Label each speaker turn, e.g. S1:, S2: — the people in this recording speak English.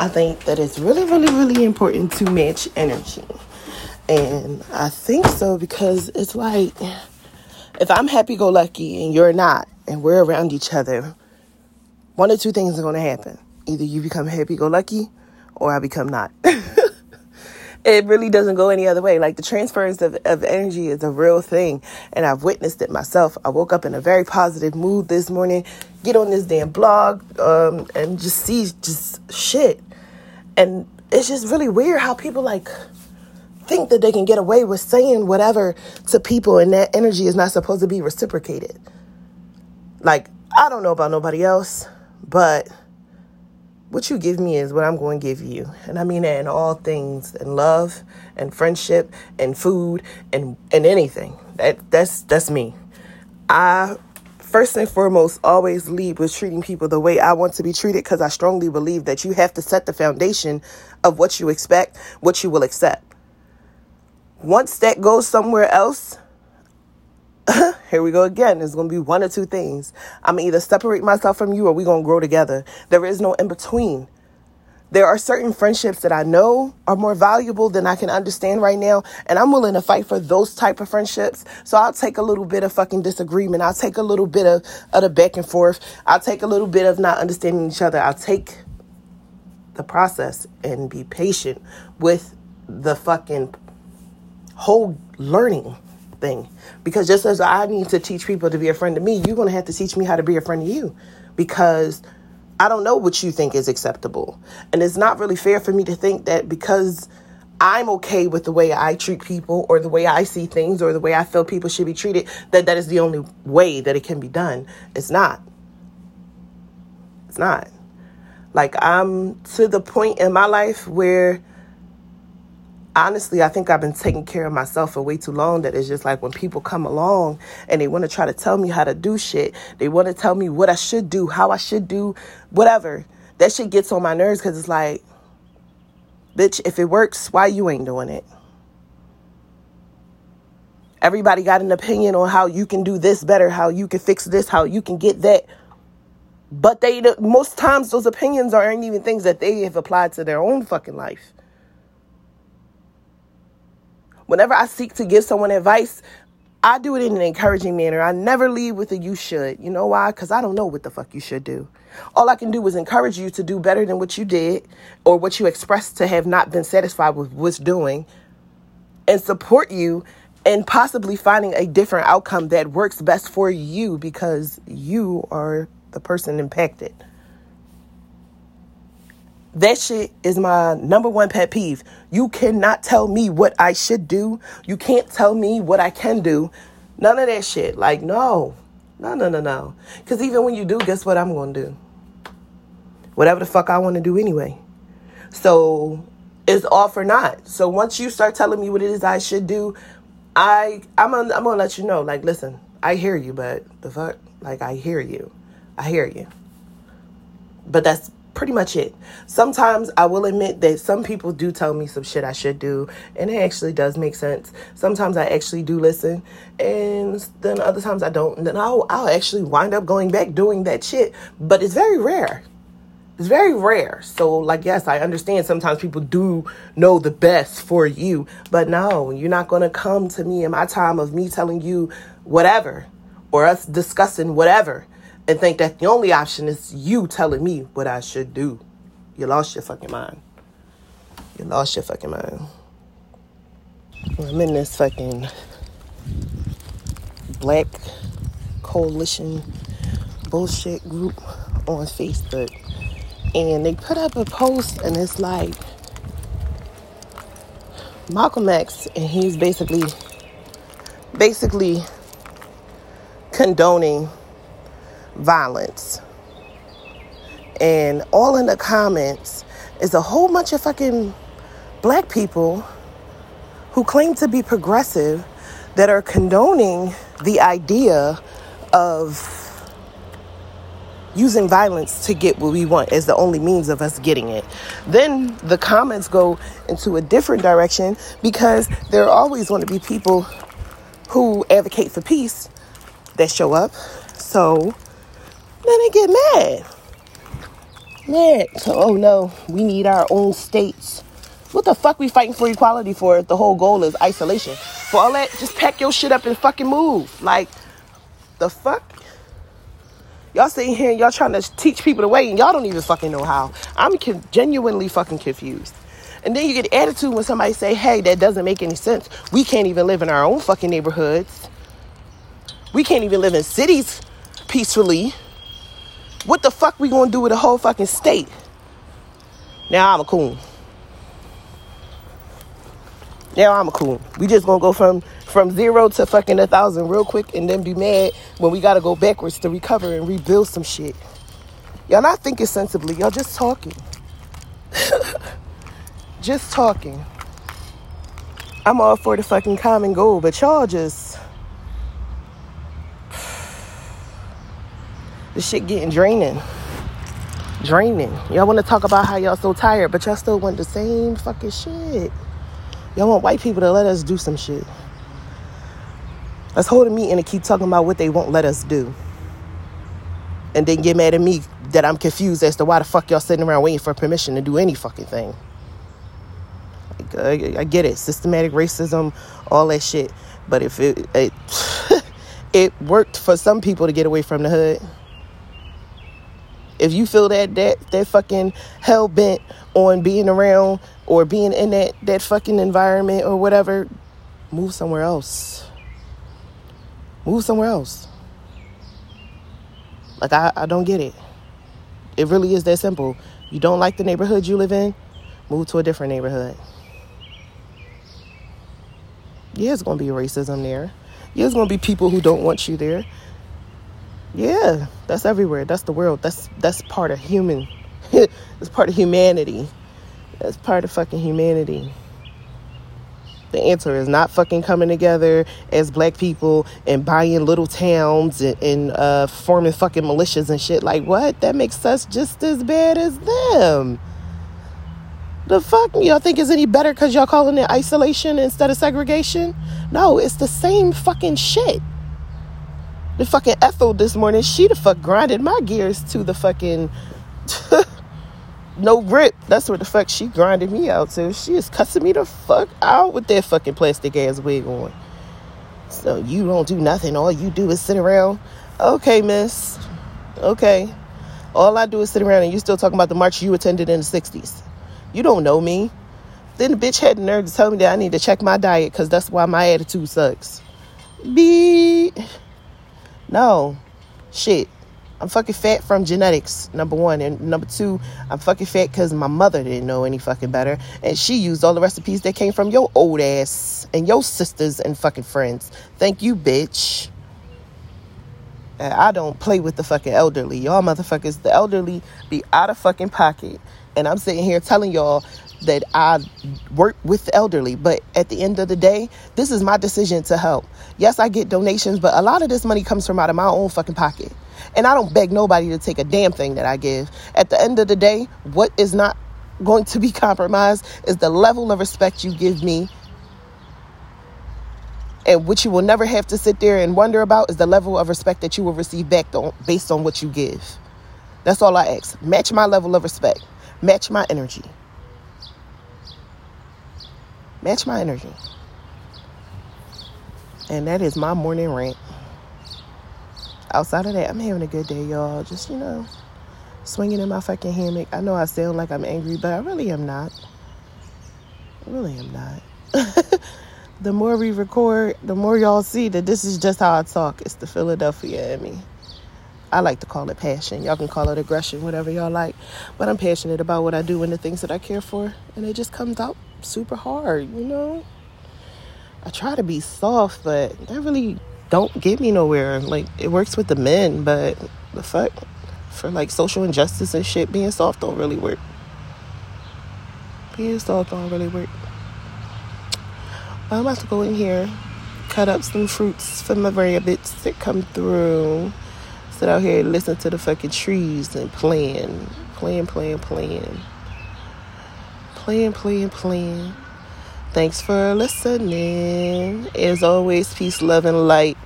S1: I think that it's really, really, really important to match energy. And I think so because it's like if I'm happy go lucky and you're not, and we're around each other, one or two things are going to happen. Either you become happy go lucky or I become not. it really doesn't go any other way. Like the transference of, of energy is a real thing. And I've witnessed it myself. I woke up in a very positive mood this morning, get on this damn blog, um, and just see just shit. And it's just really weird how people like think that they can get away with saying whatever to people and that energy is not supposed to be reciprocated. Like, I don't know about nobody else, but what you give me is what I'm going to give you. And I mean that in all things, in love and friendship and food and and anything. That that's that's me. I first and foremost always lead with treating people the way I want to be treated because I strongly believe that you have to set the foundation of what you expect, what you will accept. Once that goes somewhere else, here we go again. It's going to be one or two things. I'm either separate myself from you or we're going to grow together. There is no in between. There are certain friendships that I know are more valuable than I can understand right now, and I'm willing to fight for those type of friendships. So I'll take a little bit of fucking disagreement. I'll take a little bit of, of the back and forth. I'll take a little bit of not understanding each other. I'll take the process and be patient with the fucking whole learning thing. Because just as I need to teach people to be a friend to me, you're going to have to teach me how to be a friend to you. Because I don't know what you think is acceptable. And it's not really fair for me to think that because I'm okay with the way I treat people or the way I see things or the way I feel people should be treated, that that is the only way that it can be done. It's not. It's not. Like, I'm to the point in my life where honestly, I think I've been taking care of myself for way too long that it's just like when people come along and they want to try to tell me how to do shit, they want to tell me what I should do, how I should do, whatever. That shit gets on my nerves because it's like, bitch, if it works, why you ain't doing it? Everybody got an opinion on how you can do this better, how you can fix this, how you can get that. But they, most times, those opinions aren't even things that they have applied to their own fucking life. Whenever I seek to give someone advice, I do it in an encouraging manner. I never leave with a you should. You know why? Because I don't know what the fuck you should do. All I can do is encourage you to do better than what you did or what you expressed to have not been satisfied with what's doing and support you and possibly finding a different outcome that works best for you because you are the person impacted. That shit is my number one pet peeve. You cannot tell me what I should do. You can't tell me what I can do. None of that shit. Like, no. No, no, no, no. Because even when you do, guess what I'm going to do? Whatever the fuck I want to do anyway. So it's off or not. So once you start telling me what it is I should do, I I'm gonna, I'm gonna let you know. Like, listen, I hear you, but the fuck, like, I hear you, I hear you. But that's pretty much it. Sometimes I will admit that some people do tell me some shit I should do, and it actually does make sense. Sometimes I actually do listen, and then other times I don't. And then I'll, I'll actually wind up going back doing that shit, but it's very rare. It's very rare. So, like, yes, I understand sometimes people do know the best for you, but no, you're not going to come to me in my time of me telling you whatever or us discussing whatever and think that the only option is you telling me what I should do. You lost your fucking mind. You lost your fucking mind. I'm in this fucking black coalition bullshit group on Facebook. And they put up a post and it's like Malcolm X and he's basically basically condoning violence. And all in the comments is a whole bunch of fucking black people who claim to be progressive that are condoning the idea of using violence to get what we want as the only means of us getting it. Then the comments go into a different direction because there are always going to be people who advocate for peace that show up. So then they get mad. Mad. So, oh no, we need our own states. What the fuck we fighting for equality for if the whole goal is isolation? For all that, just pack your shit up and fucking move. Like, the fuck? Y'all sitting here and y'all trying to teach people the way and y'all don't even fucking know how. I'm genuinely fucking confused. And then you get attitude when somebody say, hey, that doesn't make any sense. We can't even live in our own fucking neighborhoods. We can't even live in cities peacefully. What the fuck we gonna do with a whole fucking state? Now I'm a coon. Now I'm a coon. We just gonna go from from zero to fucking a thousand real quick and then be mad when we gotta go backwards to recover and rebuild some shit. Y'all not thinking sensibly, y'all just talking. just talking. I'm all for the fucking common goal, but y'all just the shit getting draining. Draining. Y'all want to talk about how y'all so tired, but y'all still want the same fucking shit. Y'all want white people to let us do some shit. Let's hold a meeting and keep talking about what they won't let us do. And then get mad at me that I'm confused as to why the fuck y'all sitting around waiting for permission to do any fucking thing. I, I get it, systematic racism, all that shit. But if it, it it worked for some people to get away from the hood. If you feel that that that fucking hell bent on being around or being in that that fucking environment or whatever, move somewhere else. Move somewhere else. Like I, I don't get it. It really is that simple. You don't like the neighborhood you live in, move to a different neighborhood. Yeah, it's gonna be racism there. Yeah, it's gonna be people who don't want you there. Yeah, that's everywhere. That's the world. That's that's part of human. it's part of humanity. That's part of fucking humanity. The answer is not fucking coming together as black people and buying little towns and, and uh, forming fucking militias and shit. Like, what? That makes us just as bad as them. The fuck y'all think is any better because y'all calling it isolation instead of segregation? No, it's the same fucking shit. The fucking Ethel this morning, she the fuck grinded my gears to the fucking no grip. That's what the fuck she grinded me out to. She is cussing me the fuck out with that fucking plastic ass wig on. So you don't do nothing. All you do is sit around. Okay, miss. Okay. All I do is sit around and you still talking about the march you attended in the 60s. You don't know me. Then the bitch had the nerve to tell me that I need to check my diet because that's why my attitude sucks. Be no. Shit. I'm fucking fat from genetics, number one. And number two, I'm fucking fat because my mother didn't know any fucking better. And she used all the recipes that came from your old ass and your sisters and fucking friends. Thank you, bitch. I don't play with the fucking elderly. Y'all motherfuckers, the elderly be out of fucking pocket. And I'm sitting here telling y'all that I work with the elderly. But at the end of the day, this is my decision to help. Yes, I get donations, but a lot of this money comes from out of my own fucking pocket. And I don't beg nobody to take a damn thing that I give. At the end of the day, what is not going to be compromised is the level of respect you give me. And what you will never have to sit there and wonder about is the level of respect that you will receive back based on what you give. That's all I ask. Match my level of respect, match my energy. Match my energy. And that is my morning rant outside of that, I'm having a good day, y'all. Just, you know, swinging in my fucking hammock. I know I sound like I'm angry, but I really am not. I really am not. the more we record, the more y'all see that this is just how I talk. It's the Philadelphia in me. I like to call it passion. Y'all can call it aggression, whatever y'all like. But I'm passionate about what I do and the things that I care for. And it just comes out super hard, you know? I try to be soft, but that really don't get me nowhere. Like it works with the men, but the fuck for like social injustice and shit, being soft don't really work. Being soft don't really work. I'm about to go in here, cut up some fruits for my rabbits that come through. Sit out here and listen to the fucking trees and playing, playing, playing, playing, playing, playing, playing. Thanks for listening. As always, peace, love, and light.